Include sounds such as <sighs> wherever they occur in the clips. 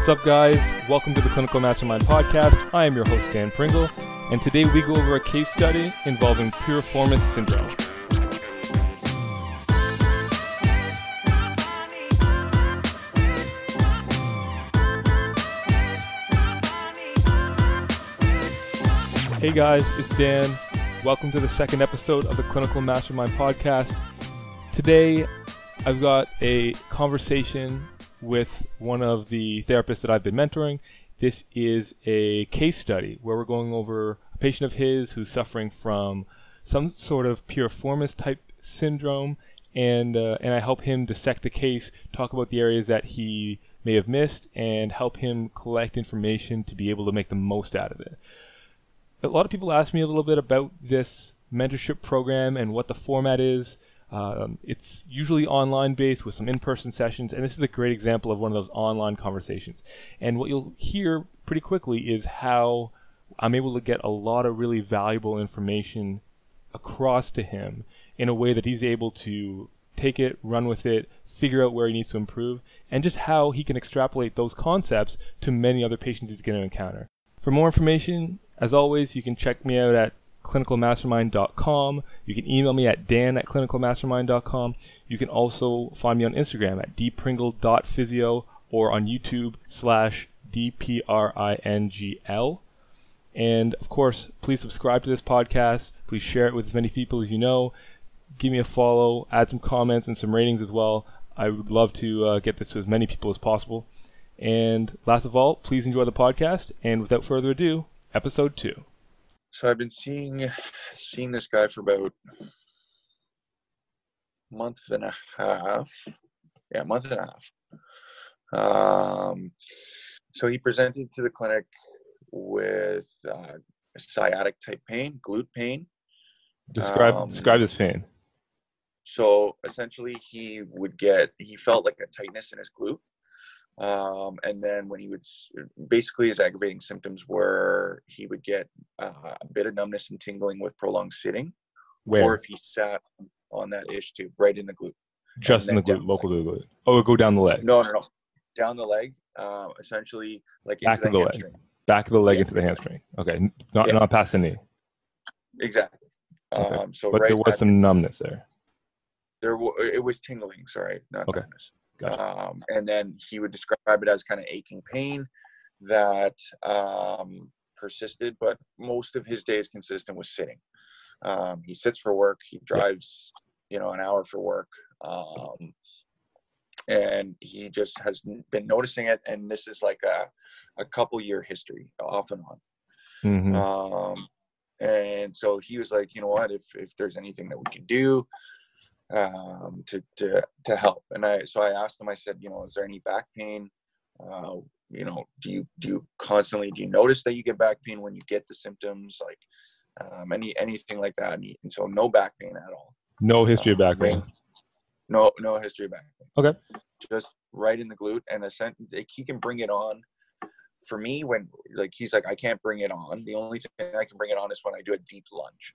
What's up, guys? Welcome to the Clinical Mastermind Podcast. I am your host, Dan Pringle, and today we go over a case study involving piriformis syndrome. Hey guys, it's Dan. Welcome to the second episode of the Clinical Mastermind Podcast. Today, I've got a conversation with one of the therapists that I've been mentoring. This is a case study where we're going over a patient of his who's suffering from some sort of piriformis type syndrome, and uh, and I help him dissect the case, talk about the areas that he may have missed, and help him collect information to be able to make the most out of it. A lot of people ask me a little bit about this mentorship program and what the format is. Um, it's usually online based with some in person sessions, and this is a great example of one of those online conversations. And what you'll hear pretty quickly is how I'm able to get a lot of really valuable information across to him in a way that he's able to take it, run with it, figure out where he needs to improve, and just how he can extrapolate those concepts to many other patients he's going to encounter. For more information, as always, you can check me out at clinicalmastermind.com. You can email me at dan at clinicalmastermind.com. You can also find me on Instagram at dpringle.physio or on YouTube slash dpringl. And of course, please subscribe to this podcast. Please share it with as many people as you know. Give me a follow, add some comments and some ratings as well. I would love to uh, get this to as many people as possible. And last of all, please enjoy the podcast. And without further ado, episode two. So I've been seeing seeing this guy for about a month and a half. Yeah, month and a half. Um, so he presented to the clinic with uh, sciatic type pain, glute pain. Describe um, describe this pain. So essentially, he would get he felt like a tightness in his glute. Um, and then when he would basically his aggravating symptoms were he would get uh, a bit of numbness and tingling with prolonged sitting, Where? or if he sat on that ish tube right in the glute. Just in the glute, local glute. Oh, it go down the leg. No, no, no, down the leg. Uh, essentially, like back of the, leg, back of the leg yeah. into the hamstring. Okay, not yeah. not past the knee. Exactly. Okay. Um, so, but right there was some numbness there. There, w- it was tingling. Sorry, not okay. numbness. Gotcha. Um, and then he would describe it as kind of aching pain that um, persisted, but most of his days consistent with sitting. Um, he sits for work. He drives, you know, an hour for work, um, and he just has been noticing it. And this is like a a couple year history, off and on. Mm-hmm. Um, and so he was like, you know what, if if there's anything that we can do, um, to, to, to help. And I, so I asked him, I said, you know, is there any back pain? Uh, you know, do you, do you constantly, do you notice that you get back pain when you get the symptoms? Like, um, any, anything like that. And, so no back pain at all. No history of um, back pain. No, no history of back pain. Okay. Just right in the glute and a sent, he can bring it on for me when like, he's like, I can't bring it on. The only thing I can bring it on is when I do a deep lunge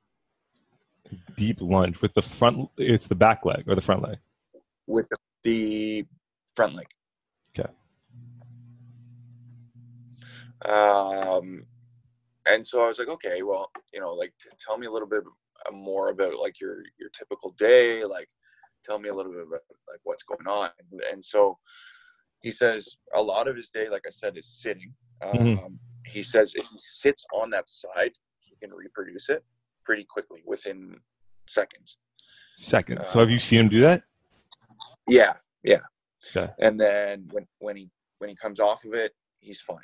deep lunge with the front it's the back leg or the front leg? With the, front leg. Okay. Um and so i was like okay well you know like tell me a little bit more about like your your typical day like tell me a little bit about like what's going on. And, and so he says a lot of his day like i said is sitting. Mm-hmm. um, mm-hmm. he says if he sits on that side he can reproduce it pretty quickly within seconds. Seconds. Uh, so have you seen him do that? Yeah, yeah. Okay. And then when when he when he comes off of it, he's fine.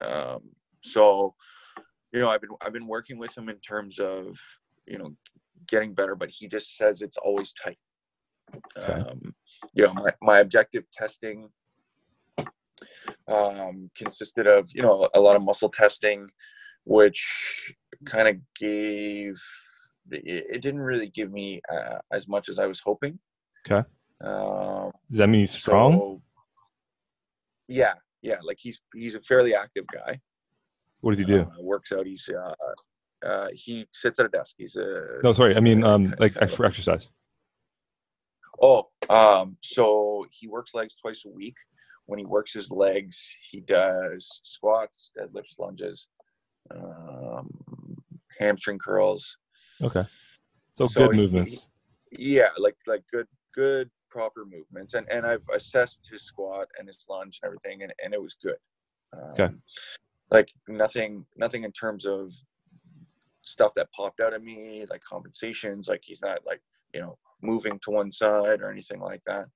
Um, so you know, I've been I've been working with him in terms of you know getting better, but he just says it's always tight. Okay. Um, you know, my, my objective testing um, consisted of you know a lot of muscle testing, which kind of gave it, it, didn't really give me uh, as much as I was hoping. Okay. Um, Does that mean he's strong? So, yeah, yeah. Like he's he's a fairly active guy. What does he do? Uh, works out. He's uh, uh, he sits at a desk. He's a no. Sorry, I mean um like for exercise. Oh, um, so he works legs twice a week, when he works his legs, he does squats, deadlifts, lunges, um, hamstring curls. Okay. So, So good he- movements. Yeah, like like good good proper movements. And and I've assessed his squat and his lunge and everything, and, and it was good. Um, Okay. Like nothing nothing in terms of stuff that popped out at me, like compensations. Like he's not like you know moving to one side or anything like that.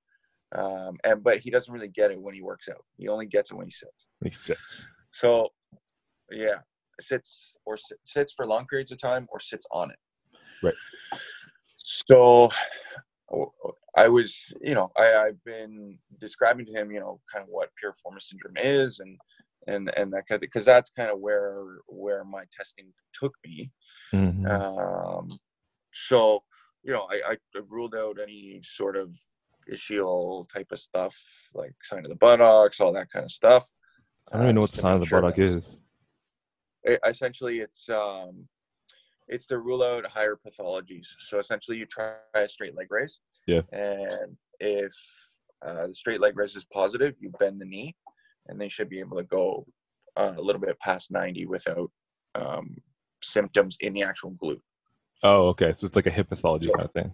Um, and but he doesn't really get it when he works out. He only gets it when he sits. Makes sense. So, yeah, sits or si- sits for long periods of time or sits on it. Right. So, I was, you know, I, I've been describing to him, you know, kind of what piriformis syndrome is and and and that kind of because that's kind of where where my testing took me. Mhm. Um, so, you know, I, I ruled out any sort of ischial type of stuff like sign of the buttocks, all that kind of stuff. I don't even know uh, what just sign of the sure buttock is. It, essentially it's um it's to rule out higher pathologies so essentially you try a straight leg raise Yeah. and if uh, the straight leg raise is positive you bend the knee and they should be able to go uh, a little bit past 90 without um, symptoms in the actual glute Oh, okay. So it's like a hip pathology kind of thing.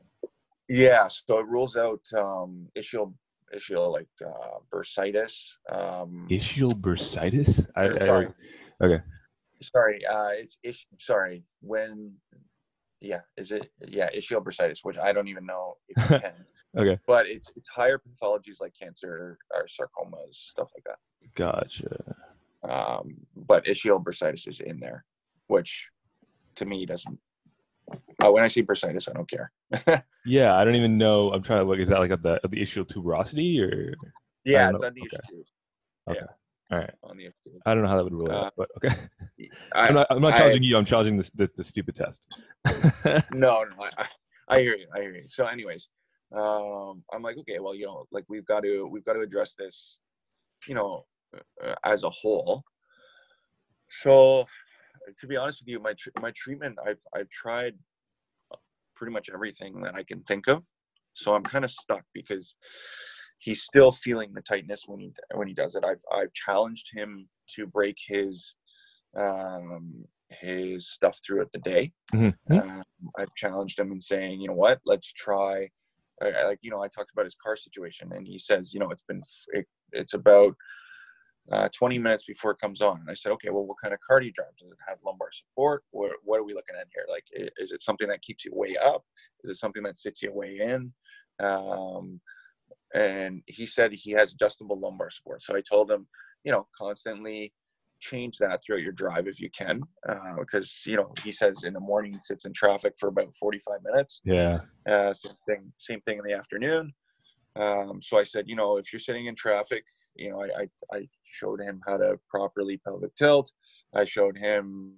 yeah so it rules out um ischial ischial like uh bursitis um Ischial bursitis? I, I- sorry. okay. Sorry, uh, it's ish. Sorry, when? Yeah, is it? Yeah, ischial bursitis, which I don't even know if you <laughs> can. Okay. But it's it's higher pathologies like cancer or sarcomas, stuff like that. Gotcha. Um, but ischial bursitis is in there, which to me doesn't. Uh, when I see bursitis, I don't care. <laughs> Yeah, I don't even know. I'm trying to look. Is that like at the at the ischial tuberosity or? yeah, it's on the Okay. issue. Okay. All right. On the. I don't know how that would relate, Uh, but okay. <laughs> I, I'm not. I'm not I- challenging you. I'm challenging this the, the stupid test. <laughs> no, no, I, I- I hear you. I hear you. So, anyways, um, I'm like, okay, well, you know, like we've got to we've got to address this, you know, uh, as a whole. So, to be honest with you, my tr- my treatment, I've I've tried pretty much everything that I can think of. So I'm kind of stuck because he's still feeling the tightness when he when he does it. I've I've challenged him to break his um his stuff throughout the day Mhm. um, I've challenged him in saying, you know what, let's try. I, like, you know, I talked about his car situation, and he says, you know, it's been, it, it's about uh, 20 minutes before it comes on. And I said, okay, well, what kind of car do you drive? Does it have lumbar support? What, what are we looking at here? Like, is it something that keeps you way up? Is it something that sits you way in? Um, and he said he has adjustable lumbar support. So I told him, you know, constantly change that throughout your drive if you can, uh, because you know he says in the morning he sits in traffic for about 45 minutes. Yeah. Uh, same thing, same thing in the afternoon. Um, so I said, you know, if you're sitting in traffic, you know, I, I, I showed him how to properly pelvic tilt. I showed him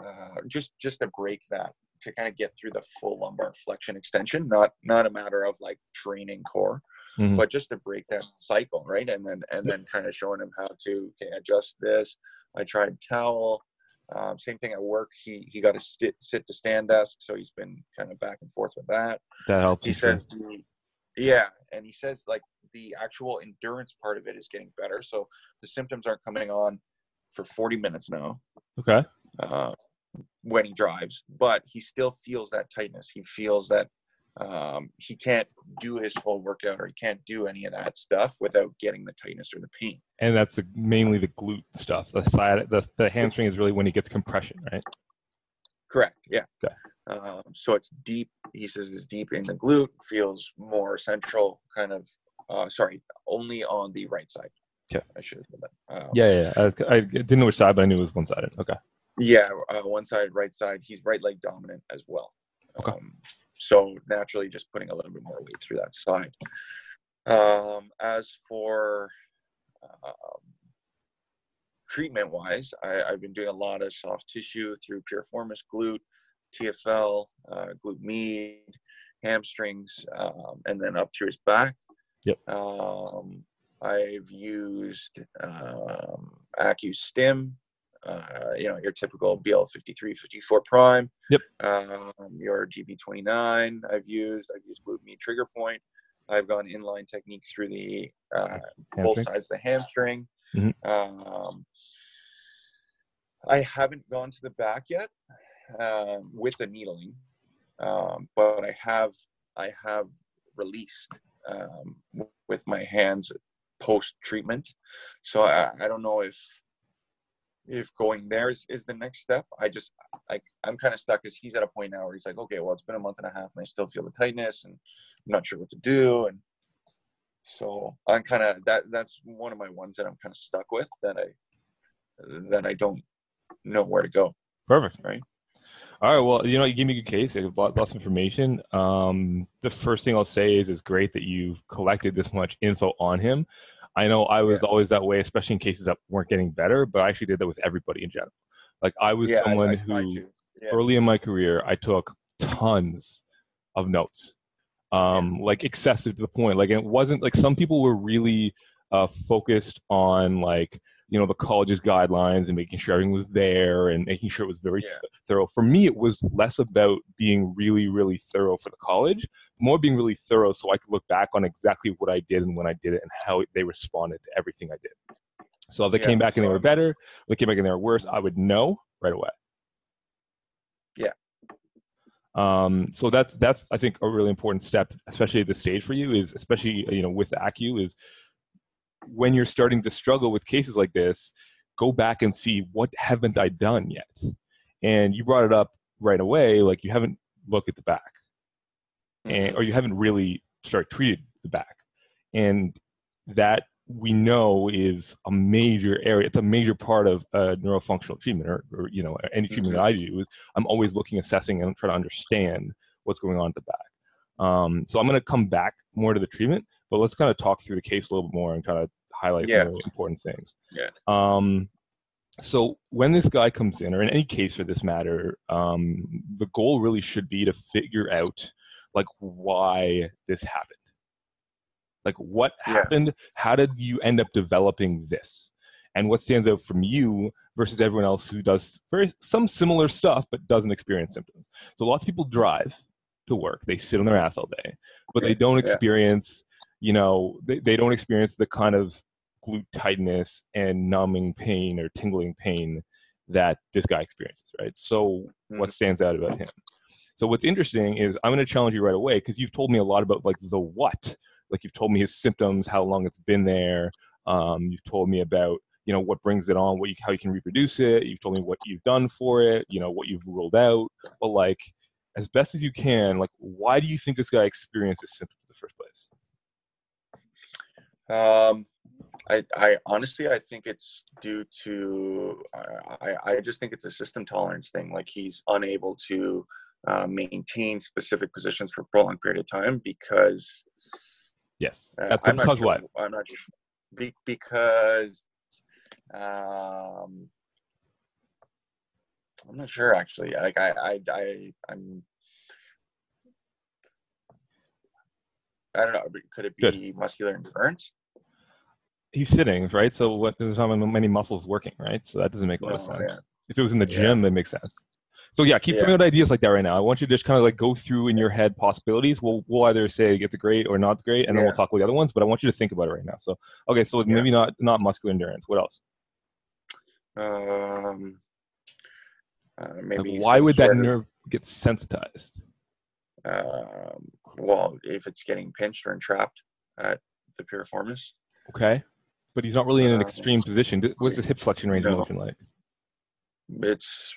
uh, just just to break that to kind of get through the full lumbar flexion extension, not not a matter of like training core, Mhm. but just to break that cycle, right? And then and then kind of showing him how to okay, adjust this. I tried towel. Um, same thing at work. He he got a sit sit to stand desk, so he's been kind of back and forth with that That helps. he says the, yeah and he says like the actual endurance part of it is getting better so the symptoms aren't coming on for 40 minutes now Okay. uh, when he drives but he still feels that tightness he feels that um, he can't do his full workout or he can't do any of that stuff without getting the tightness or the pain And that's the, mainly the glute stuff. The side, the, the hamstring is really when he gets compression, right? correct yeah Okay. um, so it's deep he says it's deep in the glute feels more central kind of uh, sorry only on the right side Okay. i should have said that um, Yeah, yeah. yeah. I, I didn't know which side, but I knew it was one sided. Okay. Yeah, uh, one side, right side. He's right leg dominant as well. Okay. So naturally, just putting a little bit more weight through that side. Um, as for um, treatment wise, I've been doing a lot of soft tissue through piriformis, glute, TFL, uh, glute med, hamstrings, um, and then up through his back. Yep. Um, I've used um, AccuStim, uh, you know, your typical BL53, 54 prime. Yep. Um, your GB29 I've used. I've used Blue Me Trigger Point. I've gone inline technique through the uh, both sides of the hamstring. Mhm. Um, I haven't gone to the back yet um, with the needling, um, but I have I have released um, with my hands post treatment. So I, I don't know if if going there is, is the next step. I just like I'm kind of stuck because he's at a point now where he's like, okay, well it's been a month and a half and I still feel the tightness and I'm not sure what to do and so I'm kind of that that's one of my ones that I'm kind of stuck with that I that I don't know where to go. Perfect. Right. All right. Well, you know, you gave me a good case. Lots of information. Um, the first thing I'll say is it's great that you've collected this much info on him. I know I was always that way, especially in cases that weren't getting better, but I actually did that with everybody in general. Like I was Yeah, someone I- I who. Yeah. early in my career, I took tons of notes, um, like excessive to the point. Like it wasn't like some people were really uh, focused on like you know the college's guidelines and making sure everything was there and making sure it was very Yeah. th- thorough. For me, it was less about being really, really thorough for the college, more being really thorough so I could look back on exactly what I did and when I did it and how they responded to everything I did. So if they Yeah, came back and they were better, they came back and they were worse, I would know right away. Yeah. Um, so that's that's I think a really important step, especially at this stage for you, is especially you know with ACU is when you're starting to struggle with cases like this, go back and see what haven't I done yet. And you brought it up right away, like you haven't looked at the back, and Mhm. or you haven't really start treated the back, and that we know is a major area. It's a major part of uh, neurofunctional treatment, or, or you know any treatment that I do. I'm always looking, assessing, and trying to understand what's going on at the back. Um, so I'm going to come back more to the treatment, but let's kind of talk through the case a little bit more and kind of highlight Yeah. some the important things. Yeah. Um, so when this guy comes in, or in any case for this matter, um, the goal really should be to figure out like why this happened. Like what Yeah. happened? How did you end up developing this? And what stands out from you versus everyone else who does very some similar stuff but doesn't experience symptoms. So lots of people drive to work, they sit on their ass all day, but they don't Yeah. experience, you know, they, they don't experience the kind of glute tightness and numbing pain or tingling pain that this guy experiences, right? So what stands out about him? So what's interesting is I'm going to challenge you right away because you've told me a lot about like the what, like you've told me his symptoms, how long it's been there. Um, you've told me about you know what brings it on, what you, how you can reproduce it. You've told me what you've done for it, you know what you've ruled out. But like as best as you can, like why do you think this guy experienced this symptom in the first place? Um, I, I honestly, I think it's due to, I, I just think it's a system tolerance thing. Like he's unable to uh, maintain specific positions for a prolonged period of time because Yes, uh, I'm not because sure, what? I'm not sure. Be, because um, I'm not sure actually. Like I, I, I, I'm. I don't know. Could it Good. be muscular endurance? He's sitting, right? So what? There's not many muscles working, right? So that doesn't make a lot of sense. yeah. If it was in the Yeah. gym, it makes sense. So yeah, keep Yeah. throwing out ideas like that right now. I want you to just kind of like go through in your head possibilities. We'll we'll either say it's great or not great, and then we'll talk about the other ones. But I want you to think about it right now. So okay, so Yeah. maybe not not muscular endurance. What else? Um, uh, Like, maybe why would that of, nerve get sensitized? Um, well, if it's getting pinched or entrapped at the piriformis, Okay, but he's not really in an Uh, extreme position. What's his hip flexion range of no. motion like? it's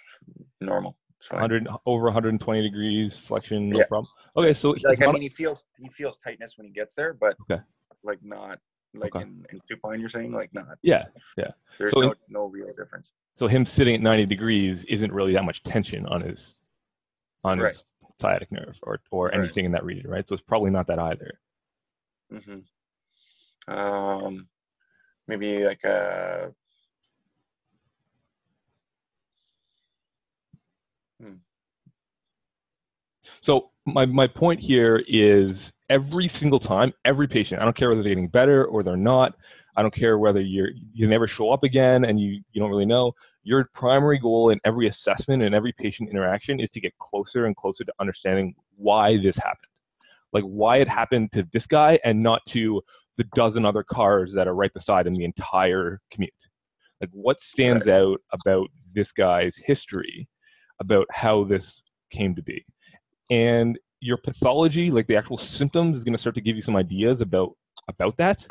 normal. It's fine. 100 over 120 degrees flexion, no Yeah. problem. Okay, so Like I mean, he feels he feels tightness when he gets there, but Okay. like not like Okay. in, in supine. You're saying like not. yeah. Yeah. There's So no in- no real difference. So him sitting at 90 degrees isn't really that much tension on his on his sciatic nerve or or Right. anything in that region, right? So it's probably not that either. hmm Um, maybe like a. So my my point here is every single time, every patient, I don't care whether they're getting better or they're not. I don't care whether you're you never show up again and you you don't really know. Your primary goal in every assessment and every patient interaction is to get closer and closer to understanding why this happened. like why it happened to this guy and not to the dozen other cars that are right beside him the entire commute like what stands out about this guy's history about how this came to be and your pathology like the actual symptoms is going to start to give you some ideas about about that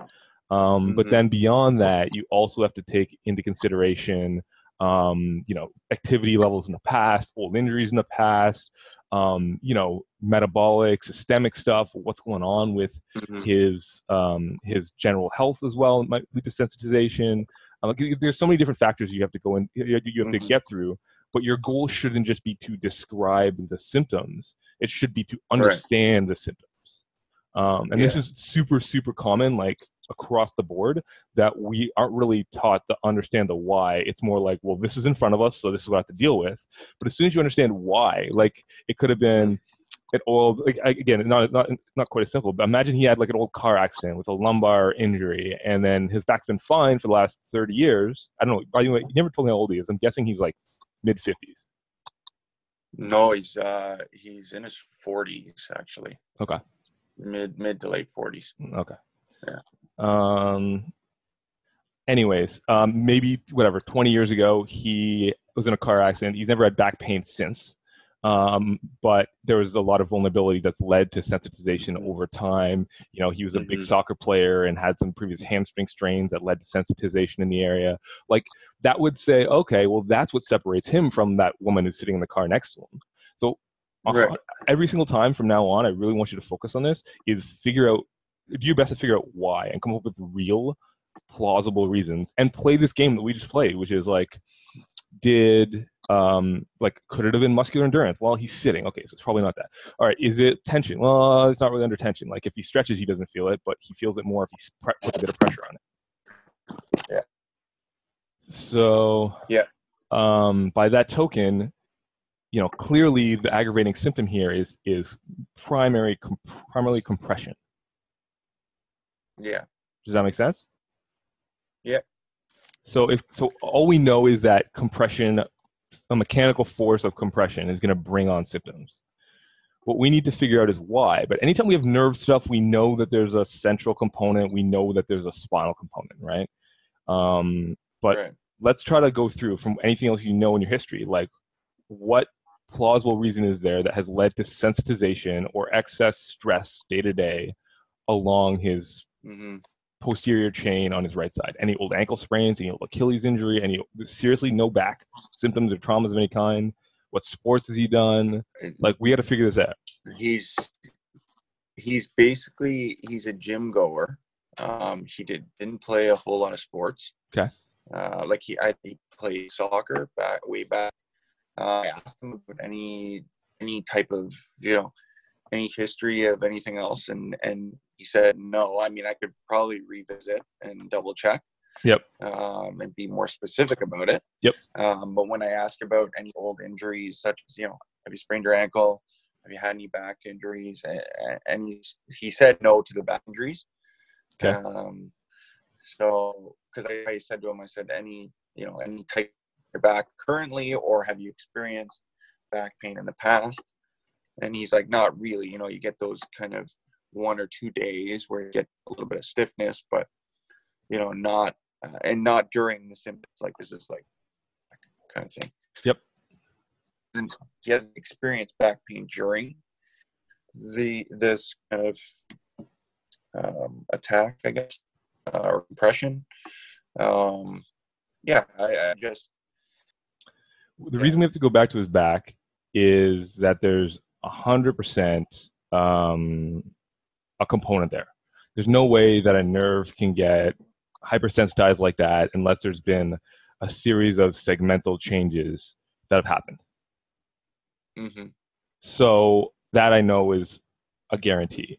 um, mm-hmm. but then beyond that you also have to take into consideration um, you know activity levels in the past old injuries in the past um, you know, metabolic, systemic stuff, what's going on with mm-hmm. his um, his general health as well, might lead to sensitization. Um, there's so many different factors you have to go in, you have mm-hmm. to get through. But your goal shouldn't just be to describe the symptoms; it should be to understand right. the symptoms. Um, and yeah. this is super, super common. Like across the board that we aren't really taught to understand the why. It's more like, well, this is in front of us, so this is what I have to deal with. But as soon as you understand why, like it could have been an old, like again, not not not quite as simple. But imagine he had like an old car accident with a lumbar injury, and then his back's been fine for the last thirty years. I don't know. By the way, he never told me how old he is. I'm guessing he's like mid fifties. No, he's uh he's in his forties actually. Okay. Mid mid to late forties. Okay. Yeah. Um, anyways, um, maybe whatever, 20 years ago, he was in a car accident. He's never had back pain since. Um, but there was a lot of vulnerability that's led to sensitization over time. You know, he was a big mm-hmm. soccer player and had some previous hamstring strains that led to sensitization in the area. Like that would say, okay, well, that's what separates him from that woman who's sitting in the car next to him. So right. every single time from now on, I really want you to focus on this: is figure out do your best to figure out why and come up with real plausible reasons and play this game that we just played which is like did um like could it have been muscular endurance while he's sitting? Okay so it's probably not that. All right is it tension? Well it's not really under tension. Like if he stretches he doesn't feel it but he feels it more if he puts a bit of pressure on it. Yeah. So yeah. um by that token you know clearly the aggravating symptom here is is primary com- primarily compression. Yeah. Does that make sense? Yeah. So if so, all we know is that compression, a mechanical force of compression, is going to bring on symptoms. What we need to figure out is why. But anytime we have nerve stuff, we know that there's a central component. We know that there's a spinal component, right? Um, but right. let's try to go through from anything else you know in your history, like what plausible reason is there that has led to sensitization or excess stress day to day along his mm-hmm. Posterior chain on his right side. Any old ankle sprains, any old Achilles injury, any seriously no back symptoms or traumas of any kind. What sports has he done? Like we got to figure this out. He's he's basically he's a gym goer. Um, he did didn't play a whole lot of sports. Okay. Uh, like he I he played soccer back way back. Uh, I asked him about any any type of you know any history of anything else, and and he said no. I mean, I could probably revisit and double check. Yep. Um, and be more specific about it. Yep. Um, but when I ask about any old injuries, such as you know, have you sprained your ankle? Have you had any back injuries? And he, he said no to the back injuries. Okay. Um, so, because I, I said to him, I said, any you know, any type of back currently, or have you experienced back pain in the past? And he's like, not really. You know, you get those kind of one or two days where you get a little bit of stiffness, but you know, not uh, and not during the symptoms. Like this is like kind of thing. Yep. And he hasn't experienced back pain during the this kind of um, attack, I guess, uh, or compression. Um, yeah, I, I just. The yeah. reason we have to go back to his back is that there's a hundred percent um, a component there. There's no way that a nerve can get hypersensitized like that unless there's been a series of segmental changes that have happened. Mm-hmm. So that I know is a guarantee.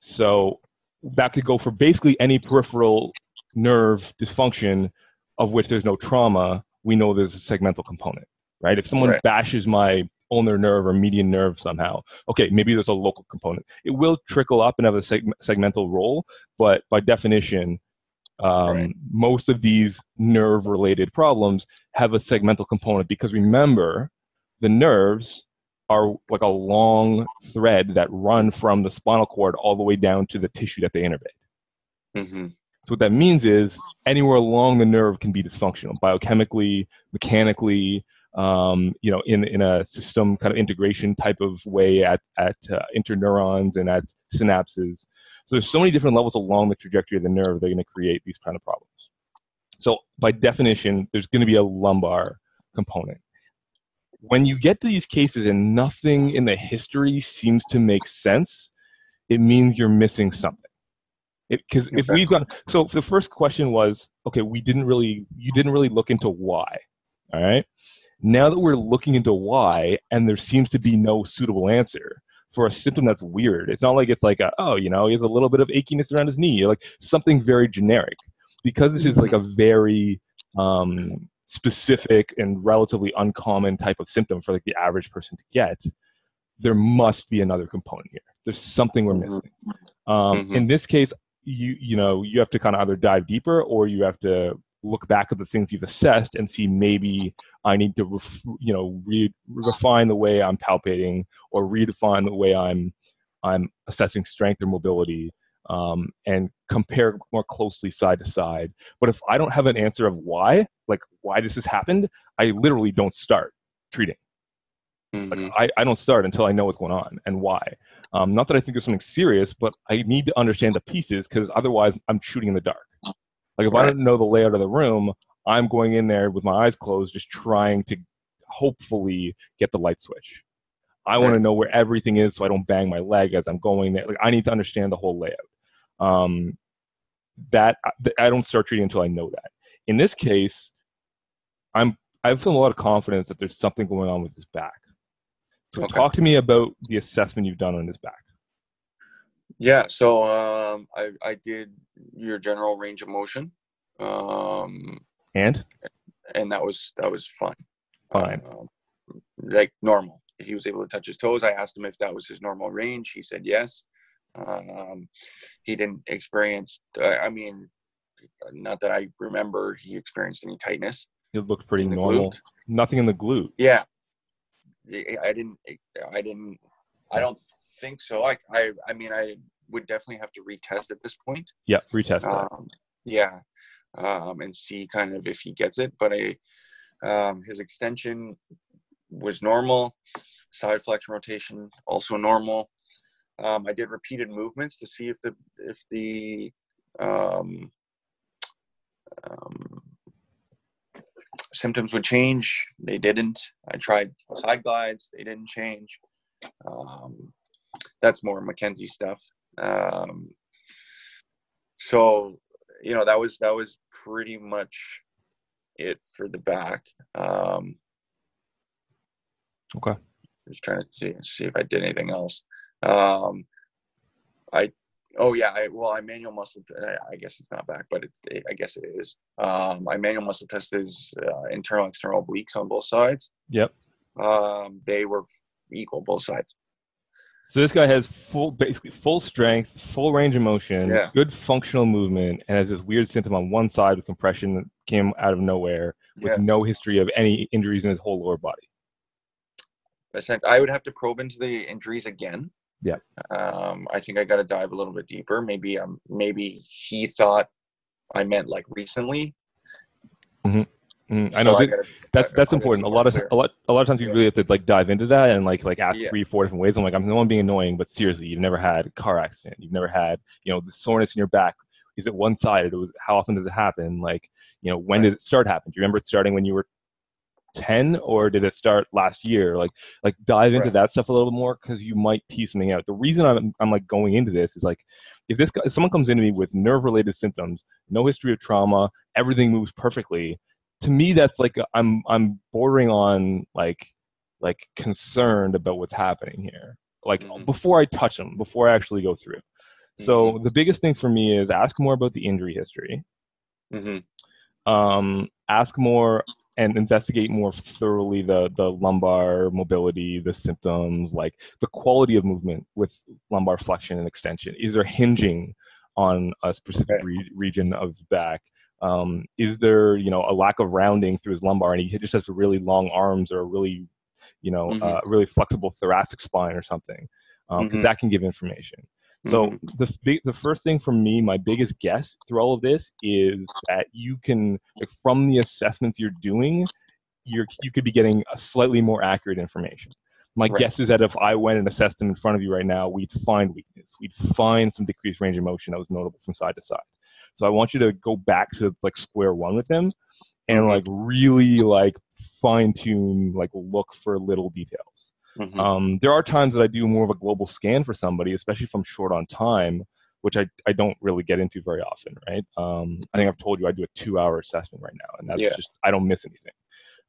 So that could go for basically any peripheral nerve dysfunction of which there's no trauma. We know there's a segmental component, right? If someone right. bashes my ulnar nerve or median nerve somehow. Okay, maybe there's a local component. It will trickle up and have a seg- segmental role, but by definition, um, right. most of these nerve related problems have a segmental component because remember, the nerves are like a long thread that run from the spinal cord all the way down to the tissue that they innervate. Mm-hmm. So what that means is anywhere along the nerve can be dysfunctional, biochemically, mechanically, um, you know, in in a system kind of integration type of way at at uh, interneurons and at synapses. So there's so many different levels along the trajectory of the nerve that are going to create these kind of problems. So by definition, there's going to be a lumbar component. When you get to these cases and nothing in the history seems to make sense, it means you're missing something. Because if we've got so the first question was okay, we didn't really you didn't really look into why, all right. Now that we're looking into why, and there seems to be no suitable answer for a symptom that's weird, it's not like it's like a, oh, you know, he has a little bit of achiness around his knee, or like something very generic. Because this is like a very um, specific and relatively uncommon type of symptom for like the average person to get, there must be another component here. There's something we're missing. Um, Mhm. In this case, you you know you have to kind of either dive deeper or you have to look back at the things you've assessed and see maybe I need to ref, you know re- refine the way I'm palpating or redefine the way I'm I'm assessing strength or mobility um, and compare more closely side to side. But if I don't have an answer of why, like why this has happened, I literally don't start treating. Like, Mhm. I, I don't start until I know what's going on and why. Um, not that I think there's something serious, but I need to understand the pieces because otherwise I'm shooting in the dark. Like if I Right. don't know the layout of the room, I'm going in there with my eyes closed, just trying to hopefully get the light switch. I want to know where everything is so I don't bang my leg as I'm going there. Like I need to understand the whole layout. Um, that I don't start treating until I know that. In this case, I'm I feel a lot of confidence that there's something going on with his back. So Okay. talk to me about the assessment you've done on his back. Yeah, so um, I I did your general range of motion, um, And and that was that was fine. Fine. Um, like normal. He was able to touch his toes. I asked him if that was his normal range. He said yes. Um, he didn't experience. Uh, I mean, not that I remember he experienced any tightness. it looked pretty normal. glute. Nothing in the glute. Yeah, I I didn't. I didn't. I don't think so. I. I. I mean, I would definitely have to retest at this point. Yeah, retest that. um, yeah um, and see kind of if he gets it but I, um, his extension was normal. Side flexion rotation also normal. Um, i did repeated movements to see if the if the um, um, symptoms would change. They didn't. I tried side glides. They didn't change. Um, that's more McKenzie stuff um, so you know that was that was pretty much it for the back. Um Okay. just trying to see see if i did anything else. Um i oh yeah i well i manual muscle I, I guess it's not back but it's it, i guess it is. Um i manual muscle tested his uh, internal external obliques on both sides. Yep. um they were equal both sides So this guy has full, basically full strength, full range of motion, Yeah. good functional movement, and has this weird symptom on one side with compression that came out of nowhere, with yeah no history of any injuries in his whole lower body. I would have to probe into the injuries again. Yeah. Um, I think I got to dive a little bit deeper. Maybe um, maybe he thought I meant like recently. Mm, I know So that- gotta- that's that's I important. A lot of clear. a lot a lot of times you Yeah. really have to like dive into that and like like ask Yeah. three four different ways. I'm like I'm the one being annoying, but seriously, you've never had a car accident. You've never had you know the soreness in your back. Is it one sided? It was how often does it happen? Like you know when Right. did it start happen? Do you remember it starting when you were 10 or did it start last year like like dive into Right. that stuff a little bit more because you might tease something out the reason I'm, I'm like going into this is like if this guy if someone comes into me with nerve related symptoms no history of trauma everything moves perfectly to me that's like a- i'm i'm bordering on like like concerned about what's happening here like Mhm. before i touch them before i actually go through so the biggest thing for me is ask more about the injury history mm-hmm. um, ask more and investigate more thoroughly the the lumbar mobility, the symptoms, like the quality of movement with lumbar flexion and extension. Is there hinging on a specific re- region of his back? Um, is there you know a lack of rounding through his lumbar, and he just has really long arms or a really you know, Mhm. uh, really flexible thoracic spine or something, because Mhm. that can give information. So Mhm. the big, the first thing for me, my biggest guess through all of this is that you can, like, from the assessments you're doing, you're you could be getting a slightly more accurate information. My Right. guess is that if I went and assessed him in front of you right now, we'd find weakness. We'd find some decreased range of motion that was notable from side to side. So I want you to go back to like square one with them and like really like fine tune, like look for little details. Mhm. Um, there are times that I do more of a global scan for somebody, especially if I'm short on time, which I, I don't really get into very often, right? Um, I think I've told you I do a two hour assessment right now, and that's Yeah. just, I don't miss anything.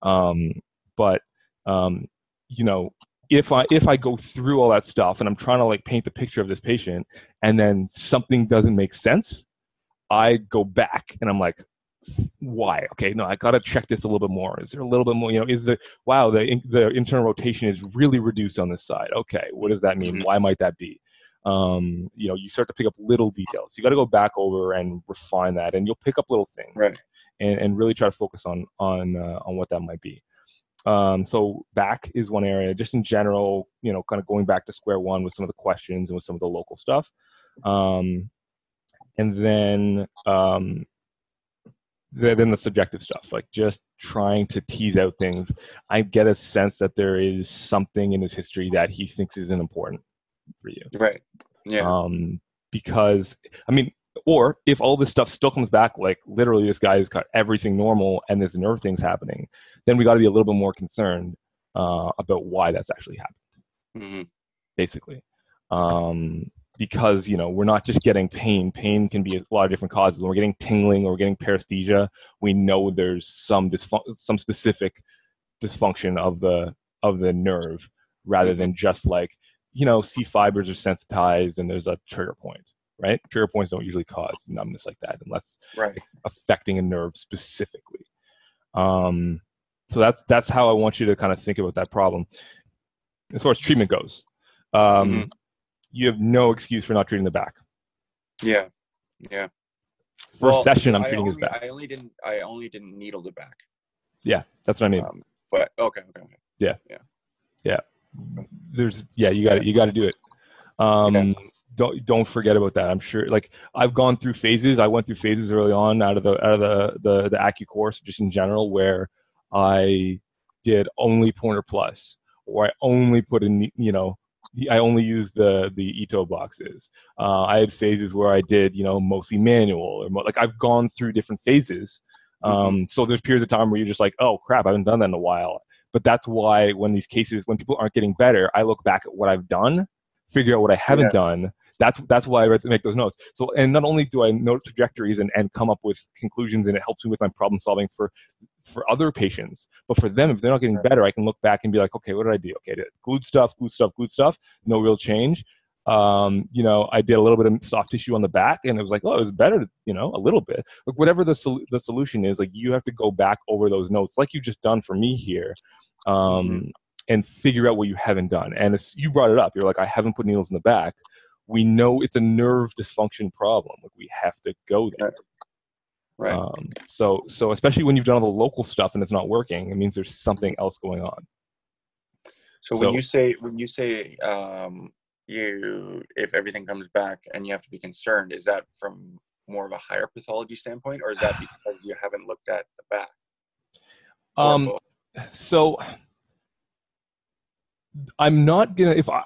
Um, but, um, you know, if I if I go through all that stuff and I'm trying to like paint the picture of this patient, and then something doesn't make sense, I go back and I'm like, why? Okay, no, I got to check this a little bit more. Is there a little bit more? You know, is the wow the the internal rotation is really reduced on this side? Okay, what does that mean? Mhm. Why might that be? Um, you know, you start to pick up little details. You got to go back over and refine that, and you'll pick up little things, Right. and, and really try to focus on on uh, on what that might be. Um, so back is one area. Just in general, you know, kind of going back to square one with some of the questions and with some of the local stuff. Um, and then um, the- then the subjective stuff, like just trying to tease out things. I get a sense that there is something in his history that he thinks isn't important for you. Right. Yeah. Um, because I mean, or if all this stuff still comes back, like literally this guy has got everything normal and there's nerve things happening, then we got to be a little bit more concerned uh, about why that's actually happening Mhm. basically um, because you know we're not just getting pain pain can be a lot of different causes when we're getting tingling or we're getting paresthesia we know there's some dysfun- some specific dysfunction of the of the nerve rather than just like you know c fibers are sensitized and there's a trigger point right trigger points don't usually cause numbness like that unless Right. it's affecting a nerve specifically. Um, so that's that's how I want you to kind of think about that problem. As far as treatment goes, um, Mhm. You have no excuse for not treating the back. Yeah. Yeah. First Well, session, I'm I treating his back. I only didn't. I only didn't needle the back. yeah, that's what I mean. Um, but okay. Okay. okay. Yeah, yeah, yeah. There's yeah, you got it. You got to do it. Um, Yeah. Don't don't forget about that. I'm sure. Like I've gone through phases. I went through phases early on out of the out of the the the Acu course, just in general, where I did only pointer plus, or I only put in you know I only used the the Ito boxes. Uh, I had phases where I did you know mostly manual or mo- like I've gone through different phases. Um, So there's periods of time where you're just like, oh crap, I haven't done that in a while. But that's why when these cases, when people aren't getting better, I look back at what I've done, figure out what I haven't Yeah. done. That's that's why I write- make those notes. So and not only do I note trajectories and, and come up with conclusions, and it helps me with my problem solving for for other patients, but for them, if they're not getting better, I can look back and be like, okay, what did I do? Okay, I did glute stuff, glute stuff, glute stuff, no real change. Um, you know, I did a little bit of soft tissue on the back, and it was like, oh, it was better, you know, a little bit. Like whatever the sol- the solution is, like you have to go back over those notes, like you just done for me here, um, and figure out what you haven't done. And it's, you brought it up. You're like, I haven't put needles in the back. We know it's a nerve dysfunction problem. Like we have to go there. Right. Um, so, so especially when you've done all the local stuff and it's not working, it means there's something else going on. So, So- when you say when you say um, you if everything comes back and you have to be concerned, is that from more of a higher pathology standpoint, or is that <sighs> because you haven't looked at the back? Um, both? so I'm not gonna if I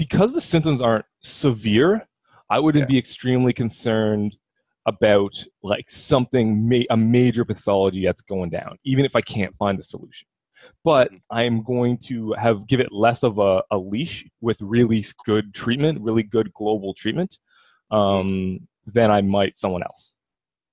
because the symptoms aren't severe, I wouldn't Yeah. be extremely concerned about like something ma- a major pathology that's going down, even if I can't find a solution. But Mhm. I'm going to have give it less of a, a leash with really good treatment, really good global treatment, um, than I might someone else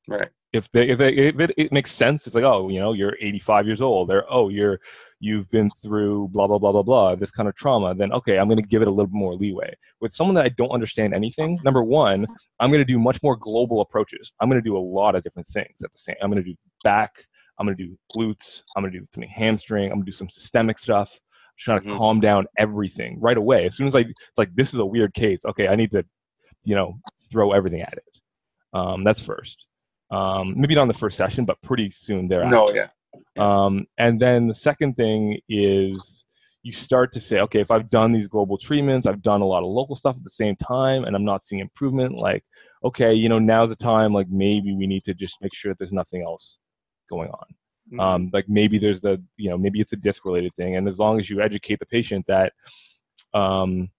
right. If they if, they, if it, it makes sense it's like oh you know you're 85 years old or oh you're you've been through blah blah blah blah blah this kind of trauma then okay i'm going to give it a little bit more leeway. With someone that i don't understand anything number one i'm going to do much more global approaches. I'm going to do a lot of different things at the same i'm going to do back i'm going to do glutes i'm going to do something hamstring i'm going to do some systemic stuff. I'm just trying to Mhm. calm down everything right away. As soon as i it's like this is a weird case okay i need to you know throw everything at it. Um, that's first um, maybe not in the first session, but pretty soon thereafter. No, yeah. Um, and then the second thing is you start to say, okay, if I've done these global treatments, I've done a lot of local stuff at the same time, and I'm not seeing improvement, like, okay, you know, now's the time, like, maybe we need to just make sure that there's nothing else going on. Mhm. Um, like, maybe there's the, you know, maybe it's a disc related thing. And as long as you educate the patient that um,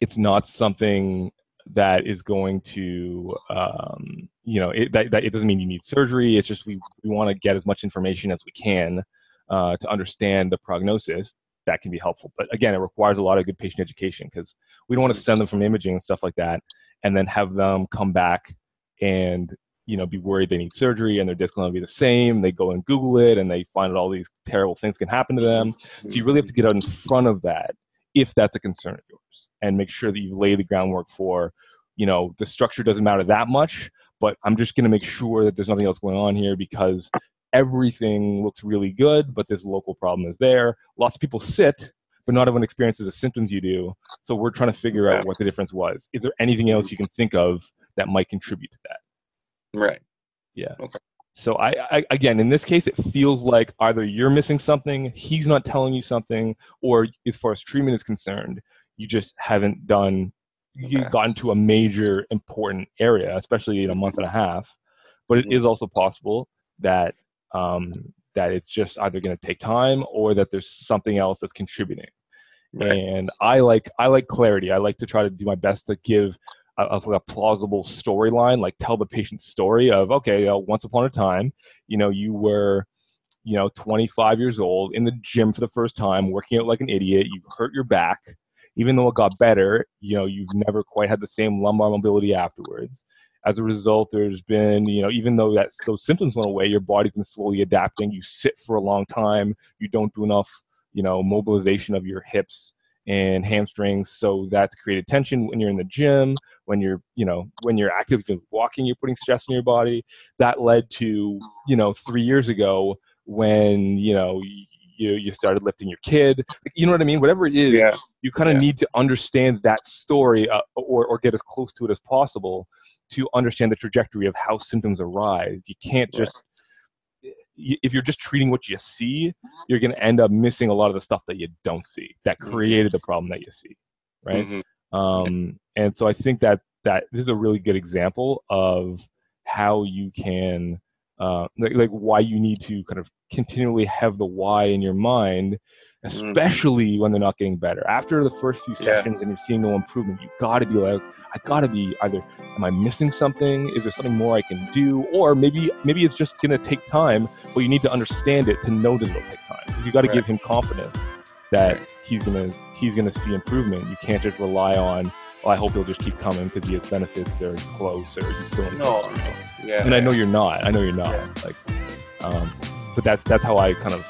it's not something that is going to um, you know it, that, that it doesn't mean you need surgery. It's just we, we want to get as much information as we can uh, to understand the prognosis that can be helpful. But again it requires a lot of good patient education because we don't want to send them from imaging and stuff like that and then have them come back and you know be worried they need surgery and their disc going to be the same. They go and google it and they find out all these terrible things can happen to them. So you really have to get out in front of that if that's a concern of yours and make sure that you lay the groundwork for, you know, the structure doesn't matter that much, but I'm just going to make sure that there's nothing else going on here because everything looks really good, but this local problem is there. Lots of people sit, but not everyone experiences the symptoms you do. So we're trying to figure out what the difference was. Is there anything else you can think of that might contribute to that? right. Yeah. Okay. So I, I again in this case it feels like either you're missing something, he's not telling you something, or as far as treatment is concerned, you just haven't done you've Okay. gotten to a major important area, especially in a month and a half. But it Mhm. also possible that um, that it's just either going to take time or that there's something else that's contributing Right. and i like i like clarity i like to try to do my best to give a, a, a plausible storyline like tell the patient's story of okay uh, once upon a time you know you were you know 25 years old in the gym for the first time working out like an idiot you hurt your back even though it got better you know you've never quite had the same lumbar mobility afterwards. As a result there's been you know even though that those symptoms went away your body's been slowly adapting. You sit for a long time. You don't do enough you know mobilization of your hips and hamstrings. So that's created tension when you're in the gym when you're you know when you're actively walking you're putting stress on your body. That led to you know three years ago when you know you you started lifting your kid you know what i mean whatever it is Yeah. you kind of Yeah. need to understand that story uh, or, or get as close to it as possible to understand the trajectory of how symptoms arise you can't just y- if you're just treating what you see you're going to end up missing a lot of the stuff that you don't see that Mhm. created the problem that you see right Mhm. um, and so i think that that this is a really good example of how you can uh, like, like why you need to kind of continually have the why in your mind especially when they're not getting better after the first few Yeah. sessions and you're seeing no improvement you got to be like i got to be either am i missing something is there something more i can do or maybe maybe it's just going to take time but you need to understand it to know that it'll take time because you got to Right. give him confidence that Right. he's going to he's to see improvement you can't just rely on i hope he'll just keep coming because he has benefits or he's close or he's still in No. Yeah. and I know you're not. I know you're not. Yeah. Like, um, but that's that's how I kind of